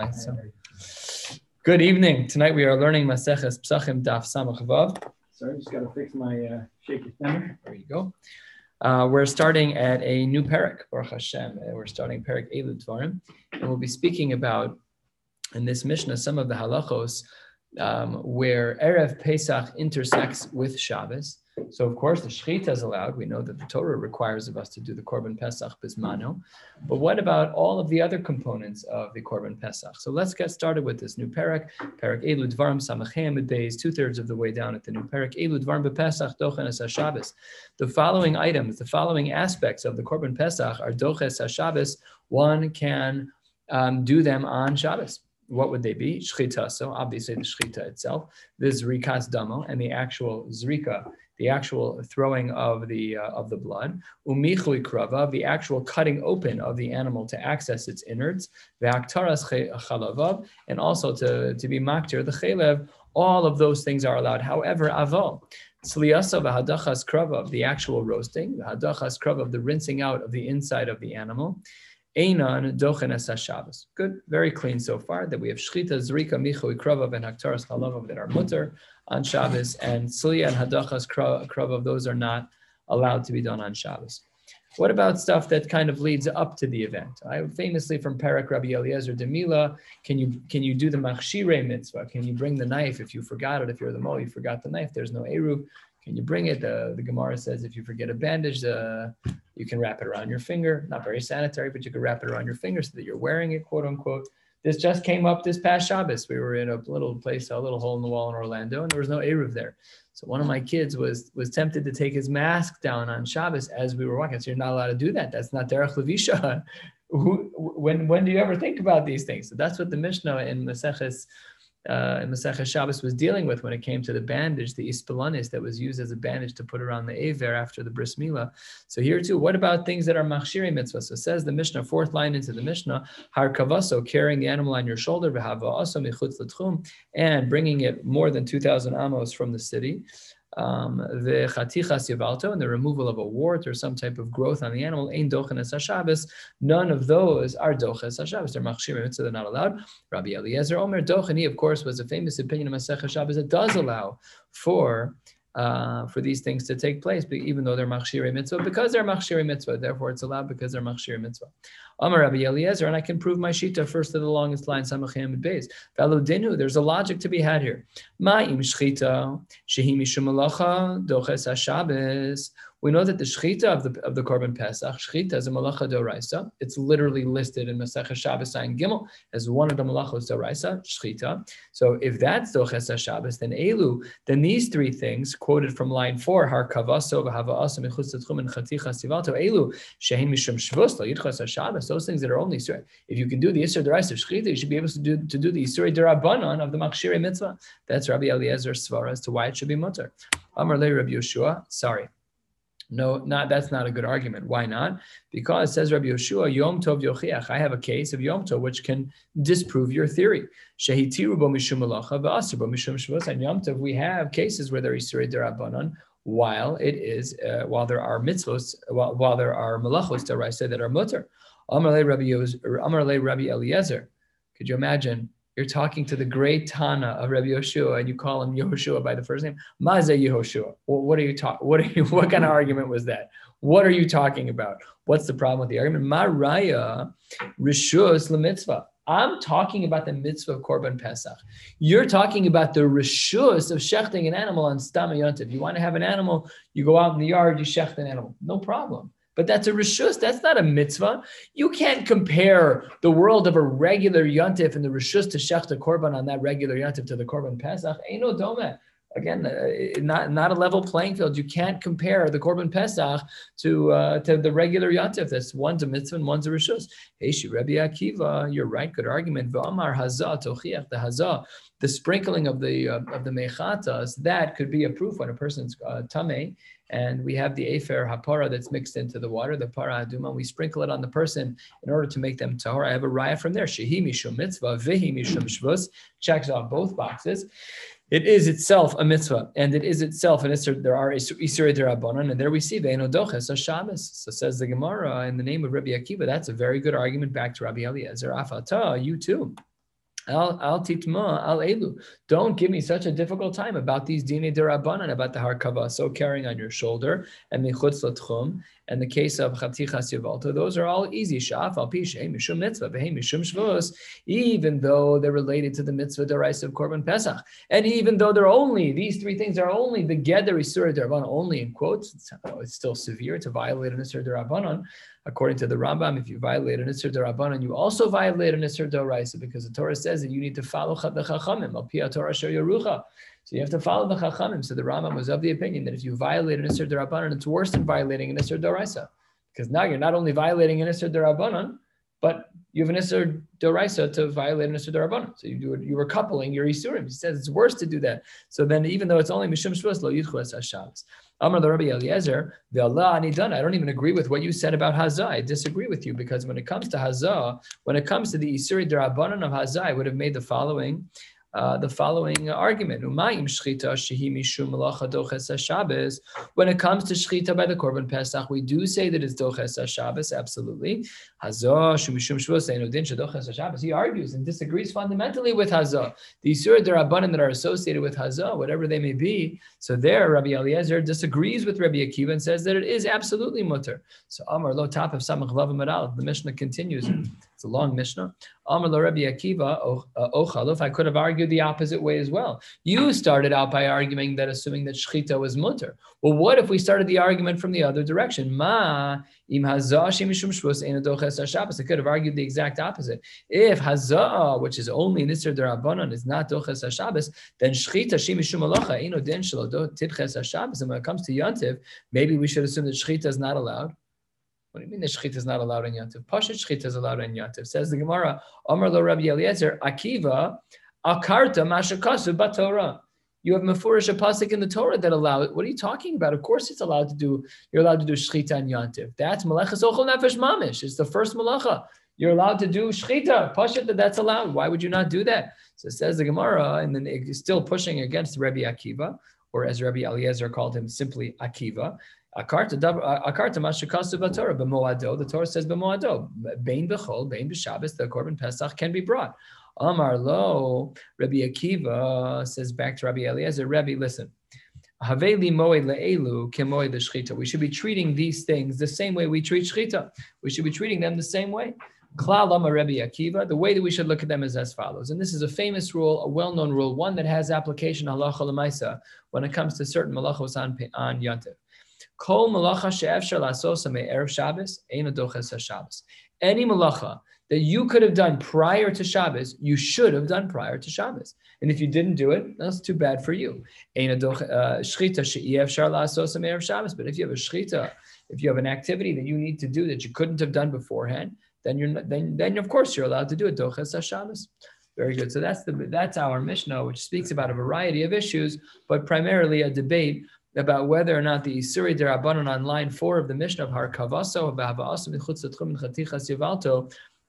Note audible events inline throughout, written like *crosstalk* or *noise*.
So, good evening. Tonight we are learning Maseches Psachim Daf Samach Vav. Sorry, just got to fix my uh, shaky stemmer. There you go. Uh, we're starting at a new parak, Baruch Hashem. Uh, we're starting parak Elu Dvarim, and we'll be speaking about in this Mishnah some of the halachos um, where erev Pesach intersects with Shabbos. So of course the shechita is allowed. We know that the Torah requires of us to do the korban pesach bismano. But what about all of the other components of the korban pesach? So let's get started with this new parak. Parak elu dvarim samachem days, two thirds of the way down at the new parak elu dvarim bepesach dochen Shabbos. The following items, the following aspects of the korban pesach are doches Shabbos. One can um, do them on Shabbos what would they be? Shchita, so obviously the shchita itself, the zrikas damo, and the actual zrika, the actual throwing of the uh, of the blood, umichui krava, the actual cutting open of the animal to access its innards, ve'aktaras chalavav, and also to, to be maktir, the chalev, all of those things are allowed. However, aval, Tzliyasa v'hadachas krava, the actual roasting, hadachas krava, the rinsing out of the inside of the animal, Einan dochen es Shabbos. Good, very clean so far. That we have shchita, zrika, michu, ikravav, and haktaras halavav that are mutter on Shabbos, and tzliya and hadachas kravav, those are not allowed to be done on Shabbos. What about stuff that kind of leads up to the event? I famously from Parak Rabbi Eliezer Demila, can you can you do the machshire mitzvah? Can you bring the knife if you forgot it? If you're the mo, you forgot the knife. There's no eruv. Can you bring it? Uh, the Gemara says if you forget a bandage, uh, you can wrap it around your finger. Not very sanitary, but you can wrap it around your finger so that you're wearing it, quote unquote. This just came up this past Shabbos. We were in a little place, a little hole in the wall in Orlando, and there was no Eruv there. So one of my kids was was tempted to take his mask down on Shabbos as we were walking. So you're not allowed to do that. That's not derech levisha. *laughs* when when do you ever think about these things? So that's what the Mishnah in Maseches uh, Masechah Shabbos was dealing with when it came to the bandage, the ispalanis that was used as a bandage to put around the aver after the bris milah. So here too, what about things that are machshiri mitzvah? So says the Mishnah, fourth line into the Mishnah, har kavaso, carrying the animal on your shoulder, v'hava also mi'chutz and bringing it more than 2,000 amos from the city um, the chatichas yavalto and the removal of a wart or some type of growth on the animal, ein dochenes hashabbos. None of those are doches hashabbos. They're machshirim, so they're not allowed. Rabbi Eliezer Omer docheni, of course, was a famous opinion of Masech Shabbos that does allow for uh, for these things to take place, but even though they're machshiri mitzvah, because they're machshiri mitzvah. Therefore, it's allowed because they're machshiri mitzvah. Amar Rabbi Eliezer, and I can prove my shita first to the longest line, Samachim and Beis. Dinu, there's a logic to be had here. Ma'im shchita, shehi mishum doches ha we know that the shechita of the of the korban pesach, shechita is a malacha doraisa. It's literally listed in Masechah Shabbos and Gimel as one of the malachos doraisa, shechita. So if that's doches Shabbos, then elu, then these three things quoted from line four, har kavaso v'hava'asa michutz tchum and chaticha sivato elu shehin mishum shvus lo Shabbos. Those things that are only if you can do the isur doraisa shechita, you should be able to do to do the isur derabanan of the machshire mitzvah. That's Rabbi Eliezer's svara as to why it should be mutter. Amar le Rabbi Yeshua. Sorry. No, not that's not a good argument. Why not? Because says Rabbi Yeshua, Yom Tov Yochiach. I have a case of Yom Tov which can disprove your theory. Shehitiru bo mishum malacha bo mishum. And Yom Tov, we have cases where there is surah derabanan, while it is uh, while there are mitzvos, while, while there are malachos deraisa that are mutter. Amar Rabbi Rabbi Eliezer. Could you imagine you're talking to the great Tana of Rabbi Yoshua and you call him Yehoshua by the first name. Maza Yehoshua. What are you talking? What are you? *laughs* What kind of argument was that? What are you talking about? What's the problem with the argument? Maraya rishus lemitzvah. I'm talking about the mitzvah of Korban Pesach. You're talking about the rishus of shechting an animal on Stam If you want to have an animal, you go out in the yard, you shecht an animal. No problem but that's a rishus. That's not a mitzvah. You can't compare the world of a regular yontif and the rishus to shechta korban on that regular yontif to the korban pesach. Ain't no dome. Again, uh, not not a level playing field. You can't compare the korban pesach to uh, to the regular yontif. That's one's a mitzvah and one's a rishus. Hey, Rabbi Akiva, you're right. Good argument. V'amar hazah tochiach the hazah, the sprinkling of the uh, of the mechatas. That could be a proof when a person's uh, tame and we have the afer hapara that's mixed into the water, the para aduma. We sprinkle it on the person in order to make them tahor. I have a raya from there. Shehi mishum mitzvah, vihi mishum shvus. Checks off both boxes. It is itself a mitzvah, and it is itself an isur. There are isur derabanan, and there we see ve'eno doches a Shabbos. So says the Gemara in the name of Rabbi Akiva. That's a very good argument back to Rabbi Eliezer. Afata, you too. Al al titma al elu. Don't give me such a difficult time about these dini derabanan, about the harkava, so carrying on your shoulder, and michutz latchum, and the case of chatichas yavalta. Those are all easy. Shaf al pishay mishum mitzvah mishum shvus, even though they're related to the mitzvah derais of korban pesach, and even though they're only these three things are only the geder isur derabanan, only in quotes. It's, oh, it's still severe to violate an isur derabanan. According to the Rambam, if you violate an Isser Darabanan, you also violate an Isser Doraisa because the Torah says that you need to follow the Chachamim, Al Torah. So you have to follow the Chachamim. So the Rambam was of the opinion that if you violate an Isser Darabanan, it's worse than violating an Isser Doraisa. Because now you're not only violating an Isser Darabanan, but you have an Isser Doraisa to violate an Isser Darabanan. So you do it, you were coupling your Isurim. He says it's worse to do that. So then even though it's only Mishum Shvus, Lo Yidchu Es HaShabbos. Amar the Rabbi Eliezer, the Allah Anidan. I don't even agree with what you said about Hazah. I disagree with you because when it comes to Hazah, when it comes to the Isuri Darabanan of Hazah, I would have made the following uh, the following argument. When it comes to shchita by the korban pesach, we do say that it's doches Shabbos, absolutely. He argues and disagrees fundamentally with hazah. The isur derabanan that are associated with hazah, whatever they may be. So there, Rabbi Eliezer disagrees with Rabbi Akiva and says that it is absolutely mutter. So Amar lo top of samach The Mishnah continues. It's a long Mishnah. Amar lo Rabbi Akiva uh, ochaluf. I could have argued the opposite way as well. You started out by arguing that assuming that shchita was mutter. Well, what if we started the argument from the other direction? Ma im. I could have argued the exact opposite. If hazah, which is only nisr derabanan, is not doches Shabbos, then shchita shi mishum alacha ein odin shelo tidches Shabbos. And when it comes to yantiv, maybe we should assume that shchita is not allowed. What do you mean the shechita is not allowed in Yantiv? Pashat shechita is allowed in Yantiv. Says the Gemara, Amar lo Rabbi Eliezer, Akiva, Akarta mashakasu batorah. You have mefurish a pasuk in the Torah that allow it. What are you talking about? Of course, it's allowed to do. You're allowed to do shechita and yantiv. That's malachas ochel nefesh mamish. It's the first malacha. You're allowed to do shechita. Pashat that that's allowed. Why would you not do that? So it says the Gemara, and then it's still pushing against Rabbi Akiva, or as Rabbi Eliezer called him, simply Akiva. Akarta mashakasu b'Torah b'moado. The Torah says b'moado. Bein b'chol, bein b'Shabbos. The korban pesach can be brought. Amar lo. Rabbi Akiva says back to Rabbi Eliezer. Rabbi, listen. We should be treating these things the same way we treat shchita. We should be treating them the same way. Klal Rabbi Akiva. The way that we should look at them is as follows, and this is a famous rule, a well-known rule, one that has application halacha when it comes to certain malachos on on yantiv. Kol malacha she'efshar lasosa me'erev Shabbos, ein adoches Shabbos. Any malacha that you could have done prior to Shabbos, you should have done prior to Shabbos. And if you didn't do it, that's too bad for you. Uh, shchita she'efshar lasosa me'erev Shabbos. But if you have a shchita, if you have an activity that you need to do that you couldn't have done beforehand, then you're then then of course you're allowed to do it. Doches Shabbos. Very good. So that's the that's our Mishnah, which speaks about a variety of issues, but primarily a debate about whether or not the Isuri Derabanan on line four of the Mishnah of Har Harkavaso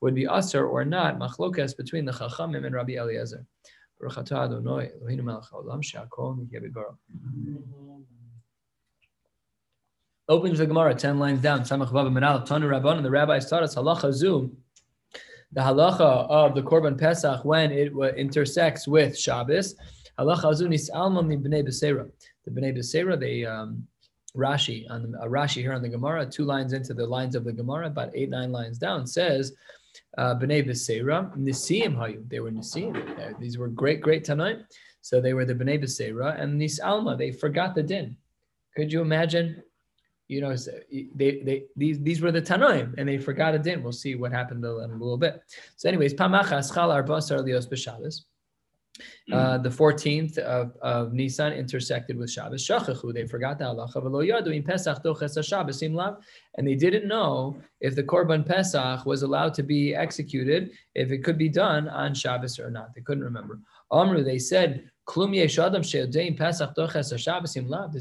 would be Asr or not, machlokas between the Chachamim and Rabbi Eliezer. Opens the Gemara 10 lines down. Samach Vav Menal, Tanu Rabban, and the rabbis taught us halacha zu, the halacha of the Korban Pesach when it intersects with Shabbos. Halacha zu nisalma mi b'nei b'seira the Bnei Beseira, they um, Rashi on the, uh, Rashi here on the Gemara, two lines into the lines of the Gemara, about eight nine lines down, says uh, Bnei Beseira Nisim Hayu. They were Nisim. These were great great Tanaim. So they were the Bnei Beseira and Nis Alma. They forgot the din. Could you imagine? You know, they, they these these were the Tanoim and they forgot a din. We'll see what happened in a little bit. So, anyways, Pamachas Chal Arbasar Lios B'Shabbos. Uh, the 14th of, of Nisan intersected with Shabbos. Shachachu, they forgot the halacha. V'lo yadu im Pesach toches Shabbos lav, And they didn't know if the Korban Pesach was allowed to be executed, if it could be done on Shabbos or not. They couldn't remember. Amru, they said, Does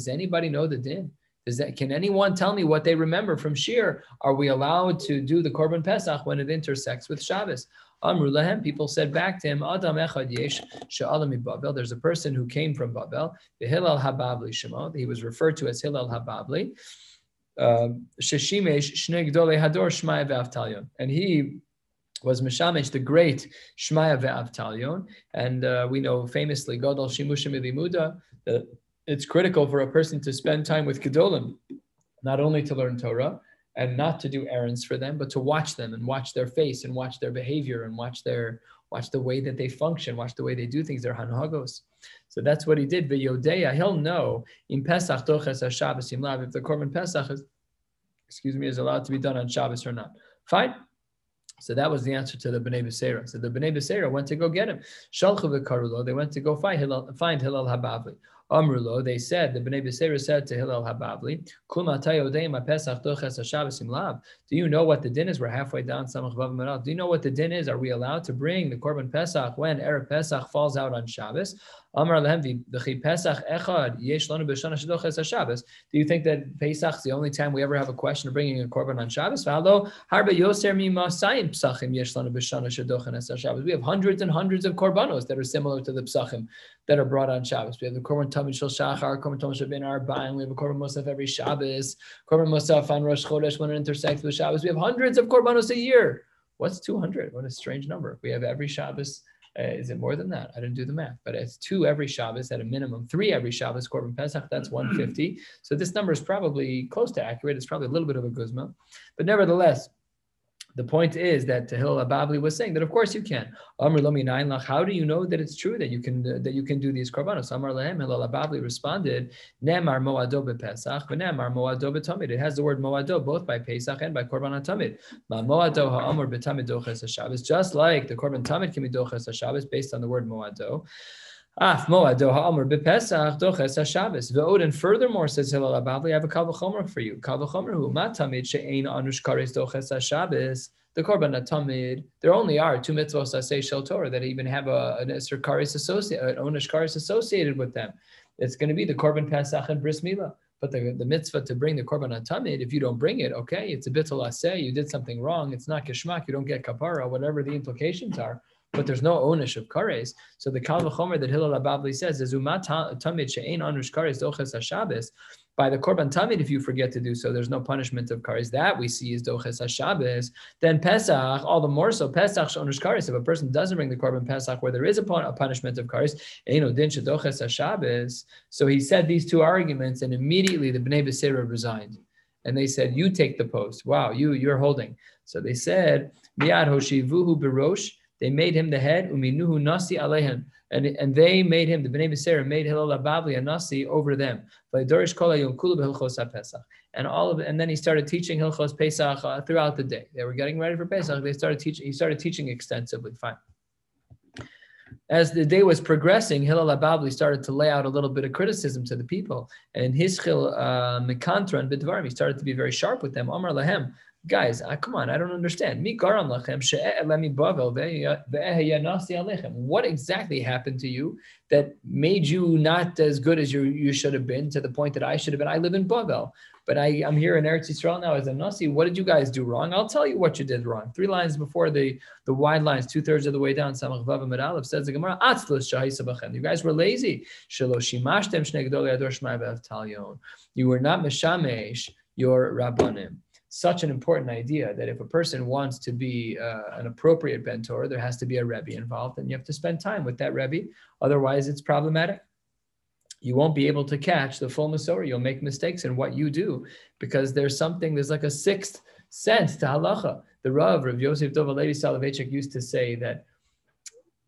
anybody know the din? Does that, can anyone tell me what they remember from Shir? Are we allowed to do the Korban Pesach when it intersects with Shabbos? Amru lahem, people said back to him, Adam echad yesh Babel. There's a person who came from Babel, the Hillel Hababli Shema. He was referred to as Hillel Hababli. Um, Sheshimesh Shnei Gdolei Hador Shmai V'Avtalyon. And he was Mishamish, the great Shmaya ve'avtalion. And uh, we know famously, Godol Shimushim Limuda, that it's critical for a person to spend time with Gedolim, not only to learn Torah and not to do errands for them, but to watch them and watch their face and watch their behavior and watch their watch the way that they function, watch the way they do things, their hanhagos. So that's what he did. But Yodeya, he'll know in Pesach Doches Shabbos Imlav if the Korban Pesach is, excuse me, is allowed to be done on Shabbos or not. Fine. So that was the answer to the Bnei Beseira. So the Bnei Beseira went to go get him. Shalchu v'karulo, they went to go find Hillel, find Hillel Habavli. Amrulo, they said, the Bnei Beseira said to Hillel Habavli, Do you know what the din is? We're halfway down Samach Do you know what the din is? Are we allowed to bring the Korban Pesach when Erev Pesach falls out on Shabbos? Amar Pesach echad yesh lanu b'shana shedoches Shabbos. Do you think that Pesach is the only time we ever have a question of bringing a korban on Shabbos? V'alo harba yoser psachim yesh lanu b'shana shedoches Shabbos. We have hundreds and hundreds of korbanos that are similar to the psachim that are brought on Shabbos. We have the korban tamid shel shachar, korban tamid shel ben arba'in. We have a korban musaf every Shabbos, korban musaf on Rosh Chodesh when it intersects with Shabbos. We have hundreds of korbanos a year. What's 200? What a strange number. We have every Shabbos uh, is it more than that? I didn't do the math, but it's two every Shabbos at a minimum, three every Shabbos, Korban Pesach, that's 150. So this number is probably close to accurate. It's probably a little bit of a guzma. But nevertheless, the point is that Tehil Ababli was saying that of course you can. Amr How do you know that it's true that you can uh, that you can do these korbanos? Amr Lahem Hillel Ababli responded, Nemar Moado Pesach, Nemar Moado Tamid. It has the word Moado both by Pesach and by Korban Tamid. Ma Moado Ha'amr Betamid Doches Shabbos. Just like the Korban Tamid can be Doches Shabbos based on the word Moado. Ah, Af moado ha'amr bepesach doches haShabbos. Ve'od and furthermore says Hillel Abavli, I have a kavachomer for you. Kavachomer hu matamid she'ein anush kares doches haShabbos. The korban tamid. There only are two mitzvos say shel Torah that even have a an esr kares associated, an onush kares associated with them. It's going to be the korban pesach and bris milah. But the, the mitzvah to bring the korban tamid, if you don't bring it, okay, it's a bittul aseh, you did something wrong, it's not kishmak, you don't get kapara, whatever the implications are but there's no ownish of kares. So the kal v'chomer that Hillel Ababli says is umat tamid she'ein onush kares doches hashabbos. By the korban tamid, if you forget to do so, there's no punishment of kares. That we see is doches hashabbos. Then Pesach, all the more so Pesach onush kares. If a person doesn't bring the korban Pesach where there is a, punishment of kares, eino din shedoches hashabbos. So he said these two arguments, and immediately the bnei Beseira resigned and they said, "You take the post. Wow, you you're holding." So they said, "Miad hoshivuhu berosh." They made him the head, uminuhu nasi alehem. And, and they made him, the Bnei Beseira made Hillel Ababli a nasi over them. And all of and then he started teaching Hilchos Pesach uh, throughout the day. They were getting ready for Pesach. They started teaching. He started teaching extensively. Fine. As the day was progressing, Hillel Ababli started to lay out a little bit of criticism to the people. And Hischil uh, Mekantran Bidvarim, he started to be very sharp with them. Amar Lahem, guys, uh, come on, I don't understand. What exactly happened to you that made you not as good as you, you should have been to the point that I should have been? I live in Bavel, but I, I'm here in Eretz Yisrael now as a Nasi. What did you guys do wrong? I'll tell you what you did wrong. Three lines before the, the wide lines, two thirds of the way down, Samach Vav Aleph says the Gemara, You guys were lazy. You were not Meshamesh, your Rabbanim such an important idea that if a person wants to be uh, an appropriate bentor, there has to be a rebbe involved, and you have to spend time with that rebbe. Otherwise, it's problematic. You won't be able to catch the full Masorah. You'll make mistakes in what you do because there's something. There's like a sixth sense to halacha. The Rav, Rav Yosef Dov HaLevi Soloveitchik used to say that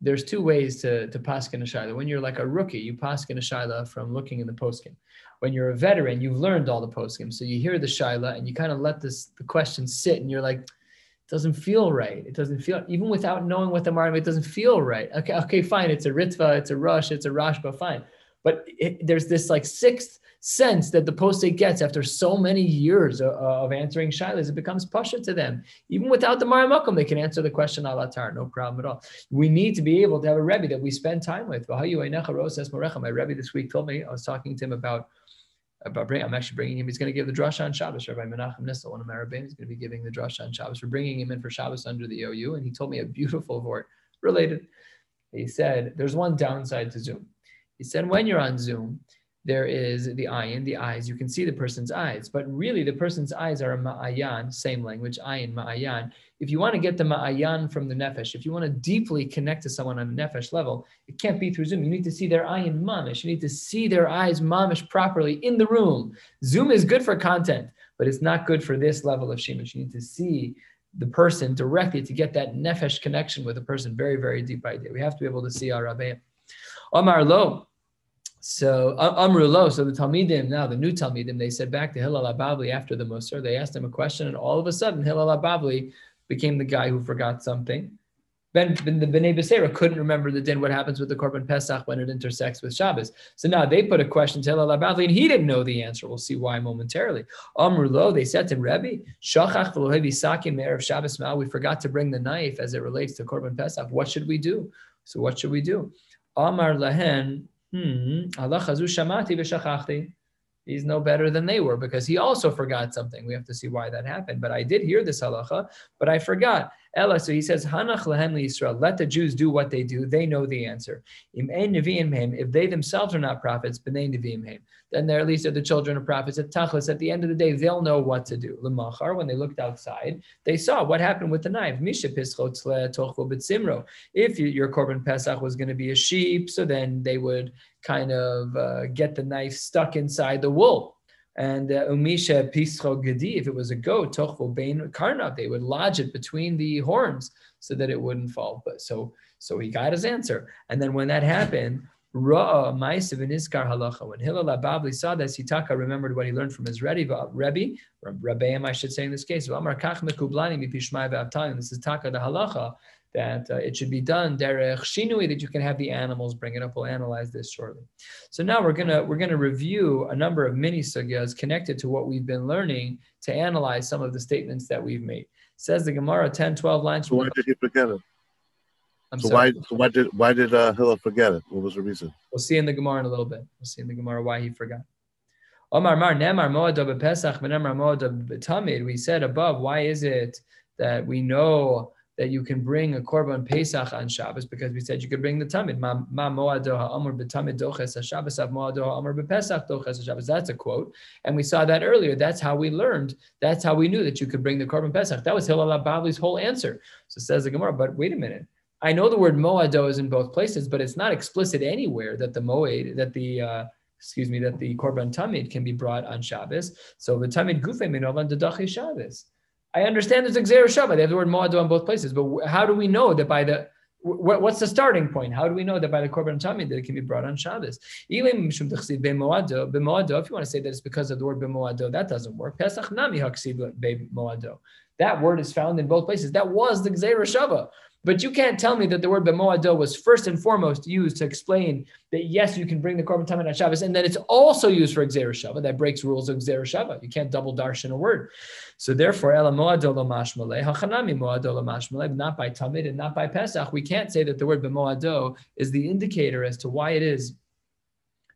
there's two ways to to paskin a shaila. When you're like a rookie, you paskin a shaila from looking in the poskim when you're a veteran, you've learned all the poskim. So you hear the shaila and you kind of let this the question sit and you're like, it doesn't feel right. It doesn't feel even without knowing what the margin, it doesn't feel right. Okay, okay, fine. It's a ritva, it's a Rosh, it's a rashba, fine. But it, there's this like sixth sense that the post postate gets after so many years of, of answering shilas, it becomes pasha to them. Even without the Marimakum, they can answer the question al atar, no problem at all. We need to be able to have a Rebbe that we spend time with. My Rebbe this week told me, I was talking to him about about bring, I'm actually bringing him. He's going to give the drasha on Shabbos. Rabbi Menachem Nissel, one of my rabbis, is going to be giving the drasha on Shabbos. We're bringing him in for Shabbos under the OU, and he told me a beautiful word related. He said, "There's one downside to Zoom." He said, "When you're on Zoom, there is the ayin, the eyes. You can see the person's eyes, but really the person's eyes are a ma'ayan, same language, ayin, ma'ayan. If you want to get the ma'ayan from the nefesh, if you want to deeply connect to someone on a nefesh level, it can't be through Zoom. You need to see their ayin mamish. You need to see their eyes mamish properly in the room. Zoom is good for content, but it's not good for this level of shemesh. You need to see the person directly to get that nefesh connection with a person. Very, very deep idea. We have to be able to see our rabbi. Omar lo. So um, Amru lo. So the Talmidim now the new Talmidim they said back to Hillel Ababli after the Musar. They asked him a question, and all of a sudden Hillel Ababli became the guy who forgot something. Ben, ben the Bnei Beseira couldn't remember the din. What happens with the Korban Pesach when it intersects with Shabbos? So now they put a question to Hillel Ababli, and he didn't know the answer. We'll see why momentarily. Amru lo. They said to him, Rebbe, Shachach v'lohevi sakin me'erev Shabbos mal. We forgot to bring the knife as it relates to Korban Pesach. What should we do? So what should we do? Amar lahen, hmm. He's no better than they were because he also forgot something. We have to see why that happened. But I did hear this halacha, but I forgot. Ella, so he says, Hanach lehem Yisrael, let the Jews do what they do. They know the answer. Im if they themselves are not prophets, b'nei neviim then they're at least are the children of prophets. At Tachlis, at the end of the day, they'll know what to do. Lemachar, when they looked outside, they saw what happened with the knife. Misha. If your korban pesach was going to be a sheep, so then they would kind of uh, get the knife stuck inside the wool. And uh, umisha pischo gedi, if it was a goat, tochvo bein karnav, they would lodge it between the horns so that it wouldn't fall. But so so he got his answer. And then when that happened, Ra'a Ma'isiv in Iskar Halacha. When Hillel Ababli saw this, Hitaka remembered what he learned from his Rebbe, Rebbe, I should say in this case. Amar Kach Mekublani Mipishmai. This is Taka the Halacha that uh, it should be done derech shinui that you can have the animals bring it up. We'll analyze this shortly. So now we're gonna we're gonna review a number of mini sugyas connected to what we've been learning to analyze some of the statements that we've made. Says the Gemara 10, 12 lines. So why did he forget it? I'm so sorry. why so why did why did uh, Hillel forget it? What was the reason? We'll see in the Gemara in a little bit. We'll see in the Gemara why he forgot. Omar Mar Nemar Moad Pesach Nemar Tamid. We said above, why is it that we know that you can bring a korban pesach on Shabbos because we said you could bring the tamid. Ma moado ha'amur b'tamid doches ha'Shabbos av moado ha'amur b'pesach doches. That's a quote, and we saw that earlier. That's how we learned. That's how we knew that you could bring the korban pesach. That was Hillel Babli's whole answer. So says the Gemara. But wait a minute. I know the word moado is in both places, but it's not explicit anywhere that the moed that the uh, excuse me that the korban tamid can be brought on Shabbos. So the tamid gufe minovan dedachi Shabbos. I understand there's a Gzer Shava. They have the word Moado in both places, but how do we know that by the what's the starting point? How do we know that by the Korban Tamid that it can be brought on Shabbos? If you want to say that it's because of the word b'moado, that doesn't work. Pesach nami moado. That word is found in both places. That was the Shava. But you can't tell me that the word b'moado was first and foremost used to explain that yes, you can bring the korban tamid on Shabbos, and then it's also used for Gzer Shava. That breaks rules of Gzer Shava. You can't double darshan a word. So therefore, ela moado mashmalei hachanami not by tamid and not by Pesach. We can't say that the word b'moado is the indicator as to why it is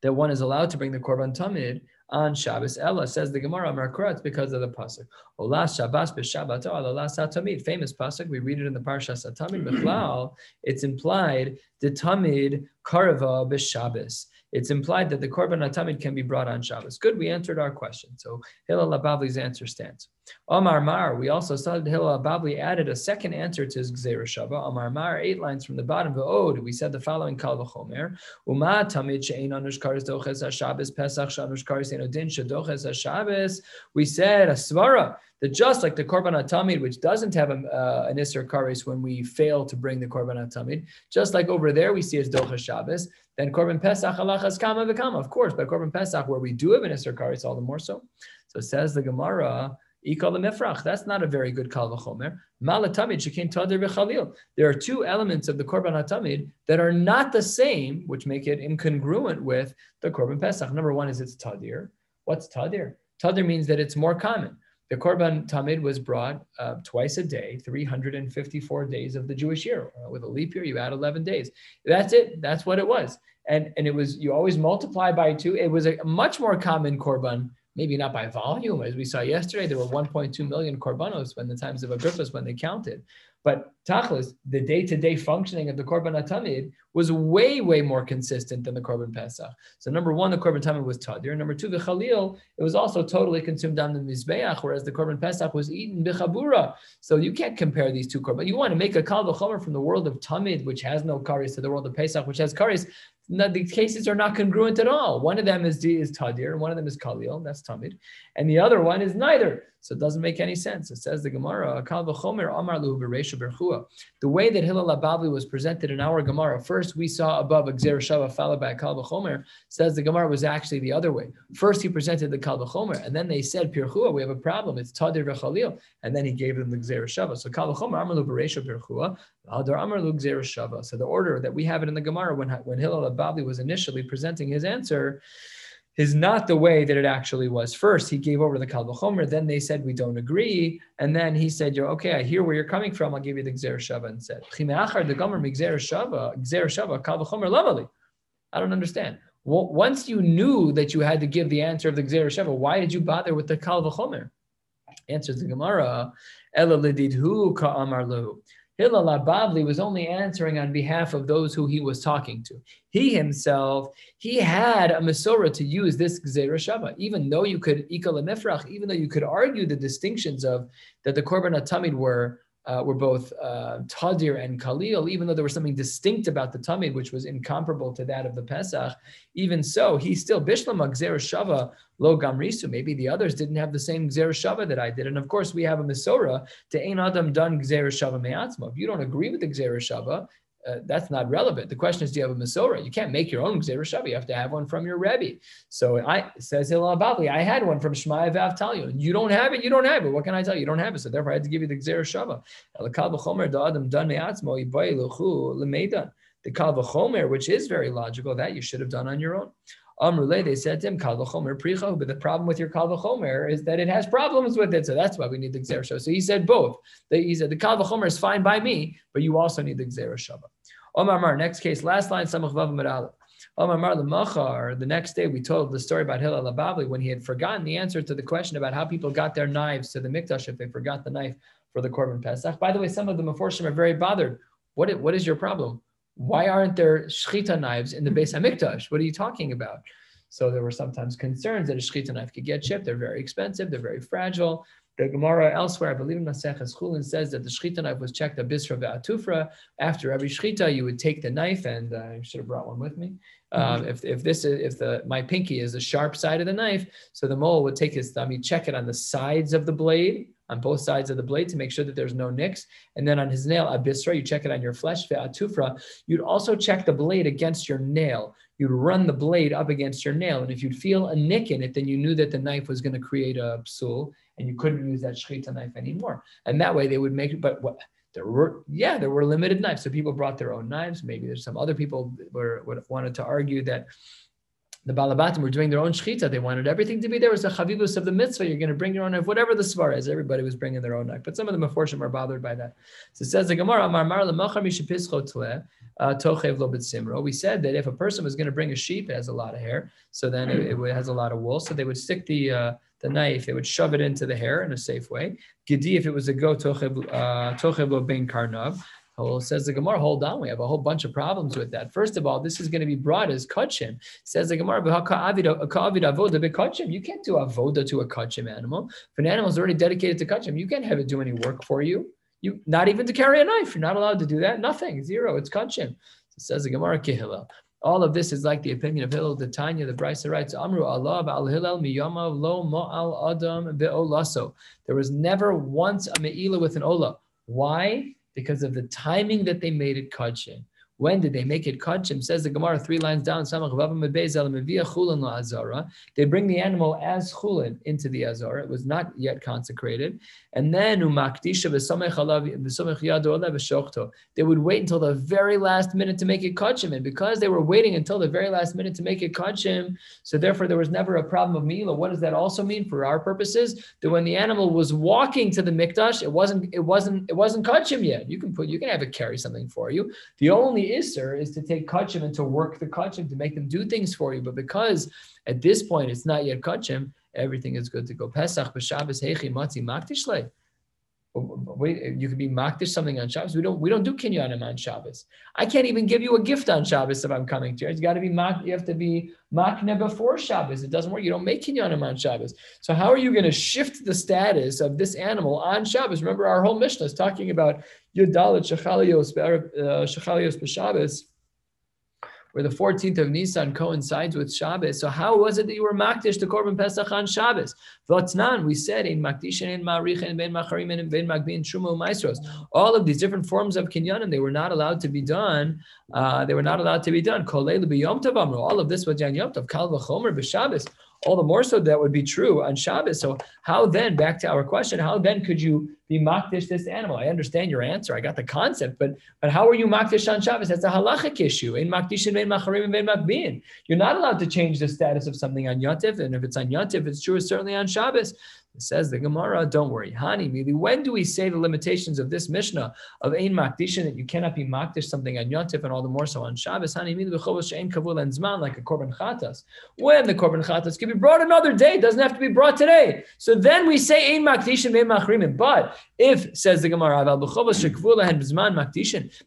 that one is allowed to bring the korban tamid on Shabbos. Ella says the Gemara Markura, it's because of the pasuk. Olas Shabbos b'Shabbat Olas Satamid. Famous pasuk. We read it in the Parsha Satamid. Hmm. Bechlal, it's implied the Tamid Karava b'Shabbos it's implied that the korban atamid can be brought on Shabbos. Good, we answered our question. So Hillel Ababli's answer stands. Omar Mar, we also saw that Hillel Ababli added a second answer to his Gzeir Shava. Omar Mar, eight lines from the bottom of Ode, we said the following Kal v'chomer. Uma tamid she'ein anush karis doches ha-Shabbos pesach she'anush karis enodin she'doches ha-Shabbos. We said a svara that just like the korban atamid, which doesn't have a, uh, an isser karis when we fail to bring the korban atamid, just like over there we see as docha Shabbos, then korban pesach halachas kama v'kama. Of course, by korban pesach where we do have an isser karis, all the more so. So says the Gemara. That's not a very good kal v'chomer. Malatamid shekin tadir v'chalil. There are two elements of the korban hatamid that are not the same, which make it incongruent with the korban pesach. Number one is it's tadir. What's tadir? Tadir means that it's more common. The Korban Tamid was brought uh, twice a day, 354 days of the Jewish year. Uh, with a leap year, you add 11 days. That's it. That's what it was. And, and it was, you always multiply by two. It was a much more common Korban, maybe not by volume. As we saw yesterday, there were 1.2 million Korbanos when the times of Agrippa's when they counted. But Tachlis, the day-to-day functioning of the Korban Atamid was way, way more consistent than the Korban Pesach. So number one, the Korban Tamid was Tadir. Number two, the Chalil, it was also totally consumed on the Mizbeach, whereas the Korban Pesach was eaten bichabura. So you can't compare these two Korban. You want to make a Kal V'chomer from the world of Tamid, which has no karis, to the world of Pesach, which has karis no, the cases are not congruent at all. One of them is d is tadir, and one of them is kalil, that's tamid, and the other one is neither. So it doesn't make any sense. It says the Gemara. The way that Hillel Abavli was presented in our Gemara, first we saw above Gzer Shava followed by Kal v'chomer, says the Gemara was actually the other way. First he presented the Kal v'chomer, and then they said Pirchua, we have a problem. It's tadir v'chalil, and then he gave them the Shava. So Kal v'chomer amar lu berchua, Adar amar lu Shava. So the order that we have it in the Gemara when when Hillel Abavli was initially presenting his answer is not the way that it actually was. First, he gave over the Kal then they said, we don't agree. And then he said, You're okay, I hear where you're coming from, I'll give you the Gzer Shava and said, the Gomer Gzer Shava, Shava, Kal. I don't understand. Once you knew that you had to give the answer of the Gzer Shava, why did you bother with the Kal V'chomer? Answers the Gemara, Ela Lididhu Ka'amar Lahu. Hillel Abavli was only answering on behalf of those who he was talking to. He himself, he had a Masorah to use this Gzeira Shava, even though you could, even though you could argue the distinctions of that the Korban Atamid were uh, were both uh, Tadir and Khalil, even though there was something distinct about the Tamid, which was incomparable to that of the Pesach. Even so, he still, Bishlam Gzer Shava Lo Gamrisu. Maybe the others didn't have the same Shava that I did. And of course, we have a Misora to Ein Adam Gzer Shava Me'atzma. If you don't agree with the Shava, uh, that's not relevant. The question is, do you have a Masorah? You can't make your own Gzera You have to have one from your Rebbe. So I says Hillel Abavli, I had one from Shmaya Vav You don't have it, you don't have it. What can I tell you? You don't have it. So therefore I had to give you the Gzera Shava. The Kal which is very logical, that you should have done on your own. Amrule, they said to him, Kal pricho, but the problem with your Kal is that it has problems with it, so that's why we need the Gzera So he said both. He said the Kal is fine by me, but you also need the Gzera Shava. Omar Mar, next case, last line, Samach. Omar Mar the next day we told the story about Hillel Abavli when he had forgotten the answer to the question about how people got their knives to the Mikdash if they forgot the knife for the Korban Pesach. By the way, some of the Meforshim are very bothered. What, what is your problem? Why aren't there shchita knives in the Beis Hamikdash? What are you talking about? So there were sometimes concerns that a shchita knife could get chipped. They're very expensive. They're very fragile. The Gemara elsewhere, I believe in Maseches Chulin, says that the shchita knife was checked a bisra ve'atufra. After every shchita, you would take the knife, and uh, I should have brought one with me. Um, mm-hmm. if, if this is, if the my pinky is the sharp side of the knife, so the mole would take his thumb, he'd check it on the sides of the blade, on both sides of the blade to make sure that there's no nicks. And then on his nail, abisra, you check it on your flesh, ve'atufra. You'd also check the blade against your nail. You'd run the blade up against your nail. And if you'd feel a nick in it, then you knew that the knife was going to create a psul and you couldn't use that shechita knife anymore. And that way they would make, but what, there were, yeah, there were limited knives. So people brought their own knives. Maybe there's some other people were, were wanted to argue that the Balabatim were doing their own shechita. They wanted everything to be there. It was the chavivus of the mitzvah. You're going to bring your own knife, whatever the svar is. Everybody was bringing their own knife. But some of the Meforshim are bothered by that. So it says the Gemara, uh. We said that if a person was going to bring a sheep, it has a lot of hair, so then it, it has a lot of wool. So they would stick the uh, the knife, they would shove it into the hair in a safe way. Gidi, if it was a goat, tochev uh, lo ben karnav. Well, says the Gemara, hold on, we have a whole bunch of problems with that. First of all, this is going to be brought as kachim. Says the Gemara, you can't do avoda to a kachim animal. If an animal is already dedicated to kachim, you can't have it do any work for you. You not even to carry a knife. You're not allowed to do that. Nothing. Zero. It's kachim. Says the Gemara Kihilel. All of this is like the opinion of Hillel, the Tanya, the Brisa writes, Amru Allah al Hillel miyama lo mo'al adam be'olaso. There was never once a me'ila with an ola. Why? Because of the timing that they made it kachim. When did they make it kachim? Says the Gemara three lines down. They bring the animal as chulin into the azara. It was not yet consecrated, and then they would wait until the very last minute to make it kachim. And because they were waiting until the very last minute to make it kachim, so therefore there was never a problem of mila. What does that also mean for our purposes? That when the animal was walking to the mikdash, it wasn't it wasn't it wasn't kachim yet. You can put you can have it carry something for you. The only Isser is to take kachim and to work the kachim to make them do things for you. But because at this point it's not yet kachim, everything is good to go. Pesach b'Shabbos hechi matzi maktishle. You could be makdish something on Shabbos. We don't we don't do kinyanim on Shabbos. I can't even give you a gift on Shabbos if I'm coming to you. It's got to be mak. You have to be makne before Shabbos. It doesn't work. You don't make kinyanim on Shabbos. So how are you going to shift the status of this animal on Shabbos? Remember, our whole Mishnah is talking about yudalit shechalios uh, shechalios b'Shabbos where the 14th of Nisan coincides with Shabbos. So how was it that you were makdish to Korban Pesach on Shabbos? V'atnan, we said in makdishin, in ma'richin, ben macharim, and ben magbin, shumo, maestros. All of these different forms of kinyanim, they were not allowed to be done. Uh, they were not allowed to be done. All of this was Jan Yom Tov, Kal v'chomer b'Shabbos all the more so that would be true on Shabbos. So how then, back to our question, how then could you be makdish this animal? I understand your answer. I got the concept, but but how are you makdish on Shabbos? That's a halachic issue. In makdishin vein macharim vein makbin. You're not allowed to change the status of something on Yontif, and if it's on Yontif, it's true it's certainly on Shabbos. Says the Gemara, don't worry. Hani, when do we say the limitations of this Mishnah of Ein Makdishin that you cannot be Makdish something on Yontif and all the more so on Shabbos? Hani, She'en Kavul and Zman, like a Korban Chatas. When the Korban Chatas can be brought another day, it doesn't have to be brought today. So then we say Ein Makdishin, Ein Machrimin. But if, says the Gemara,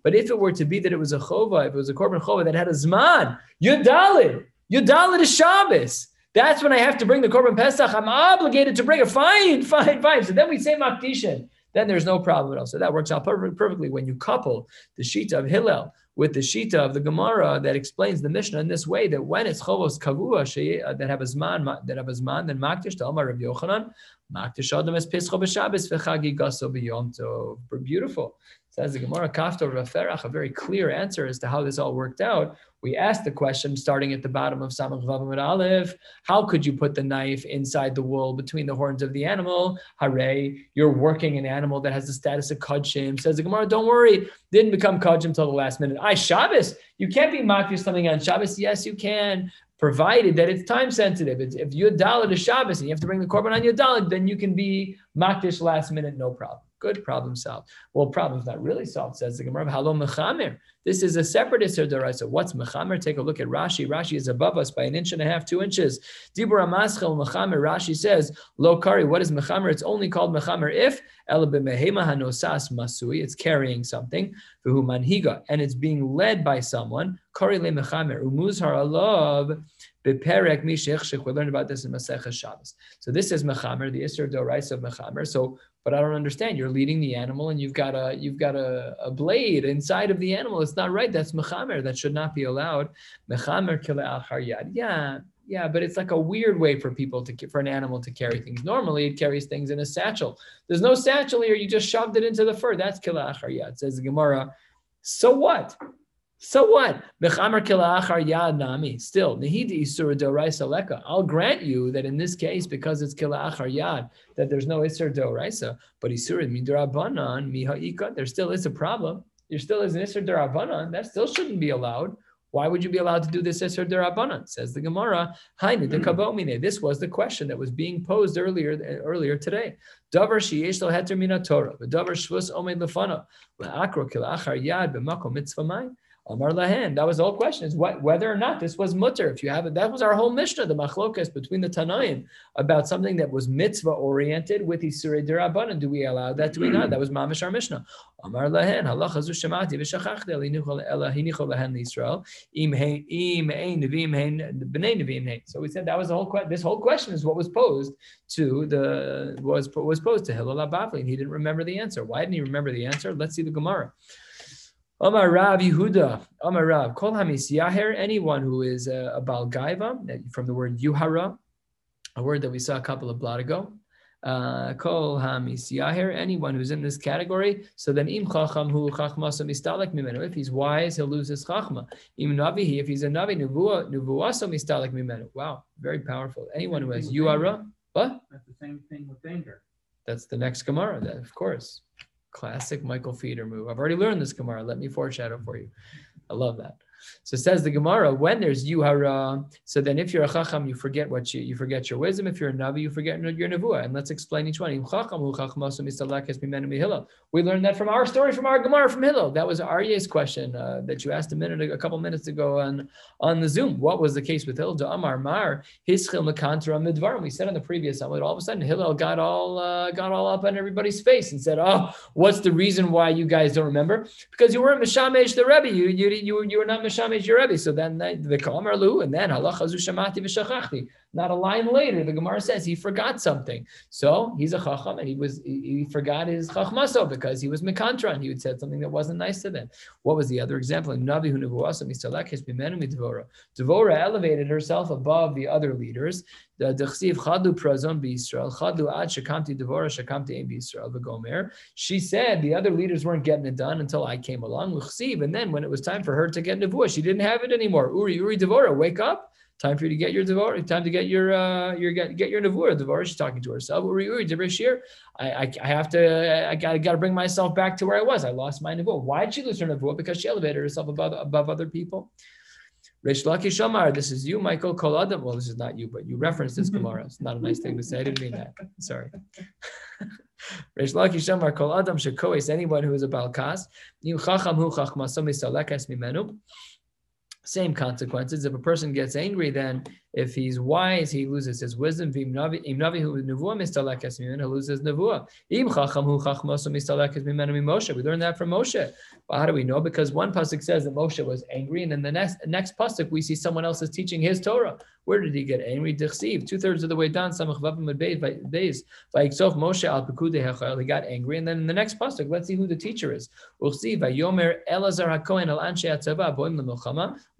but if it were to be that it was a Chova, if it was a Korban Chova that had a Zman, Yudalid, Yudalid is Shabbos. That's when I have to bring the Korban Pesach. I'm obligated to bring it. Fine, *laughs* fine, fine. So then we say Makdishin. Then there's no problem at all. So that works out perfectly when you couple the Shita of Hillel with the Shita of the Gemara that explains the Mishnah in this way that when it's Chovos Kavua uh, that have a Zman, that have a Zman, then Makdish to Amar Rav Yochanan, Makdish Adam es Pescho b'Shabbos gaso. Beautiful. Says the Gemara Kafto Raferach, a very clear answer as to how this all worked out. We asked the question starting at the bottom of Samach Vavamid Aleph, how could you put the knife inside the wool between the horns of the animal? Hare, you're working an animal that has the status of Kudshim. Says the Gemara, don't worry, didn't become Kudshim till the last minute. I Shabbos, you can't be makir something on Shabbos. Yes, you can provided that it's time sensitive. It's, if you're Dalit is Shabbos and you have to bring the korban on your Dalit, then you can be makdish last minute, no problem. Good problem solved. Well, problem's not really solved, says the Gemara. Hello, Mechamer. This is a separate Isser Daraisa. What's Mechamer? Take a look at Rashi. Rashi is above us by an inch and a half, two inches. Dibur Amaschel Mechamer. Rashi says, Lo Kari. What is Mechamer? It's only called Mechamer if hanosas masui. It's carrying something. Manhiga. And it's being led by someone. Kari le Mechamer. Umuzhar alav. Beperek mishich. We learned about this in Masechah Shabbos. So this is Mechamer, the Isser Doraisa of Mechamer. So but I don't understand. You're leading the animal and you've got a you've got a, a blade inside of the animal. It's not right. That's mechamer. That should not be allowed. Mechamer yad. Yeah, yeah, but it's like a weird way for people to for an animal to carry things. Normally, it carries things in a satchel. There's no satchel here. You just shoved it into the fur. That's kilachar yad. Says the Gemara. So what? So what? Still. I'll grant you that in this case, because it's kila'achar yad, that there's no isur doraisa, but isur midirabanan mihaika. There still is a problem. There still is an isur dorabanan. That still shouldn't be allowed. Why would you be allowed to do this isur derabanan? Says the Gemara. This was the question that was being posed earlier earlier today. Lefana. Kilachar yad mitzvah Amar Lahen. That was the whole question: is what whether or not this was mutter. If you have it, that was our whole mishnah, the machlokas between the Tanaim about something that was mitzvah oriented with Isurei Derabanan. Do we allow that? Do we not? That was mamish our mishnah. Amar Lahen halacha zu shemati v'shachachti hinichol ela hinichol lahen Israel im hein im ein nevim hein b'nei nevim hein. So we said that was the whole question. This whole question is what was posed to the was was posed to Hillel Abavli, and he didn't remember the answer. Why didn't he remember the answer? Let's see the Gemara. Amar Rav Yehuda, Amar Rav, Kol Hamis Yaher, anyone who is a, a Balgaiva, from the word Yuhara, a word that we saw a couple of blot ago. Uh, Kol Hamis Yaher, anyone who's in this category. So then Im Chacham Hu Chachmasa Mistalek Mimenu. If he's wise, he'll lose his Chachma. Im Navihi, if he's a Navi, Nuvuaso Mistalek Mimenu. Wow, very powerful. Anyone who has Yuhara, what? That's the same thing with anger. That's the next Gemara, that, of course. Classic Michael Feeder move. I've already learned this Gemara. Let me foreshadow for you. I love that. So says the Gemara, when there's yuhara, so then if you're a chacham, you forget what you you forget your wisdom. If you're a navi, you forget your nevuah. And let's explain each one. We learned that from our story from our Gemara from Hillel. That was Aryeh's question uh, that you asked a minute, a couple minutes ago on on the Zoom. What was the case with Hillel? Amar Mar Hischil Makantara Midvar. We said on the previous Amud, all of a sudden Hillel got all uh, got all up on everybody's face and said, "Oh, what's the reason why you guys don't remember? Because you weren't mishamesh the Rebbe. You you you, you were not Rebbe. So then the Kamar Lu, and then halacha zu shamati v'shachachti. Not a line later, the Gemara says he forgot something. So he's a chacham, and he was he, forgot his chachmaso because he was mikantran. He had said something that wasn't nice to them. What was the other example? Navi hu Devora elevated herself above the other leaders. The dechsiv chadlu prazon b'Yisrael chadlu ad shekamti Devora shekamti ein b'Yisrael v'gomer. She said the other leaders weren't getting it done until I came along. And then when it was time for her to get nevuah, she didn't have it anymore. Uri Uri Devora, wake up. Time for you to get your devar. Time to get your uh, your get, get your nevuah. Devar. She's talking to herself. I, I I have to. I got got to bring myself back to where I was. I lost my nevuah. Why did she lose her nevuah? Because she elevated herself above above other people. Rish Lakish Omar, this is you, Michael Koladam. Well, this is not you, but you referenced this Gemara. It's not a nice thing to say. I didn't mean that. Sorry. *laughs* Rish Lakish Omar Kol Adam Shekois, anyone who is a Balkas, you Chacham Hu Chachmasam Misalekas Mimenu. Same consequences. If a person gets angry, then if he's wise, he loses his wisdom. He loses nevuah. We learn that from Moshe. But how do we know? Because one pasuk says that Moshe was angry, and in the next next pasuk we see someone else is teaching his Torah. Where did he get angry? Two thirds of the way down, Moshe al He got angry, and then in the next pasuk, let's see who the teacher is. Vayomer Elazar Hakohen al Anshe Boim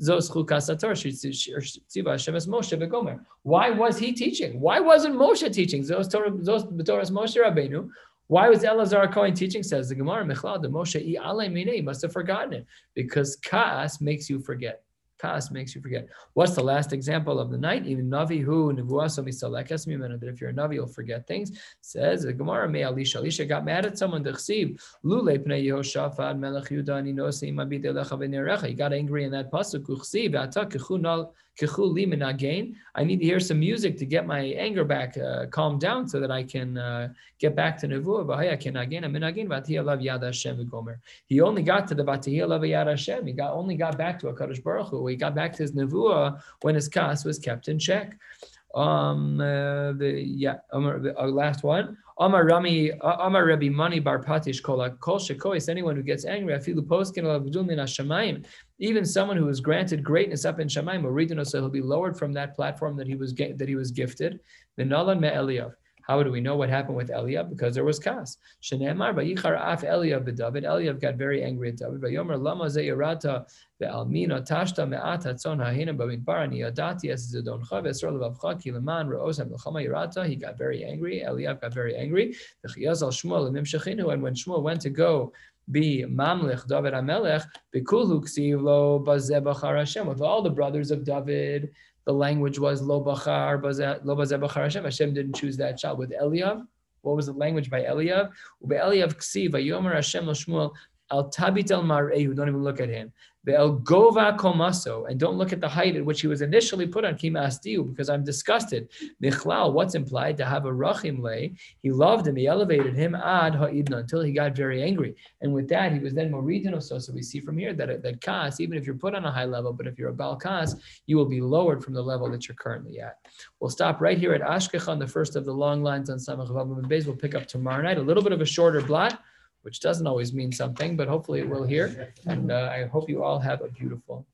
Zos Chukasator Tziva Shemes Moshe Begomer. Why was he teaching? Why wasn't Moshe teaching? Zos Torah Zos Moshe Rabbeinu. Why was Elazar Cohen teaching? Says the Gemara, Michlal, the Moshe i must have forgotten it because Kaas makes you forget. Kaas makes you forget. What's the last example of the night? Even Navi who that if you're a Navi, you'll forget things. Says the Gemara, Me Elisha. Elisha got mad at someone. Lule Yehoshaphat melech v'nerecha. He got angry in that pasuk. I need to hear some music to get my anger back, uh, calm down, so that I can uh, get back to nevuah. He only got to the batihiyah yad Hashem. He got only got back to a Kadosh Baruch Hu. He got back to his nevuah when his kas was kept in check. Um, uh, the yeah, um, the uh, last one. Amar Rami, uh, Amar Rabbi Mani Bar Patish Kol Kol Shekois. Anyone who gets angry, the poskin of Min Hashemayim. Even someone who is granted greatness up in Shemayim, or so he'll be lowered from that platform that he was that he was gifted. V'nalan. How do we know what happened with Eliab? Because there was kas. Shenemar vayichar af Eliab b'David. Eliab got very angry at David. Vayomer lama zeyarata ve'almina tashta me'at hatzon ha'hina b'midbar ani yadati es zedoncha ve'esrol levavcha ki leman re'os ha'milchama yarata. He got very angry. Eliab got very angry. V'chiyaz al Shmuel l'mim shechinu. And when Shmuel went to go be Mamlech David Amelech, Lo Bazebachar Hashem, with all the brothers of David, the language was Lo Bachar, Lo Bazebachar Hashem. Hashem didn't choose that child. With Eliav, what was the language by Eliav? Ube Eliav Ksiv, Yomer Hashem Shmuel, Al Tabit El Mar'ehu, don't even look at him. The El Gova Komaso, and don't look at the height at which he was initially put on Kima Astiu, because I'm disgusted. Michlal, what's implied? To have a Rachim lay. He loved him, he elevated him ad ha'idna until he got very angry. And with that, he was then Moridin so. So we see from here that, that Kas, even if you're put on a high level, but if you're a Bal Kas, you will be lowered from the level that you're currently at. We'll stop right here at Ashkechan, the first of the long lines on Samach Beis. We'll pick up tomorrow night, a little bit of a shorter blot which doesn't always mean something, but hopefully it will here. And uh, I hope you all have a beautiful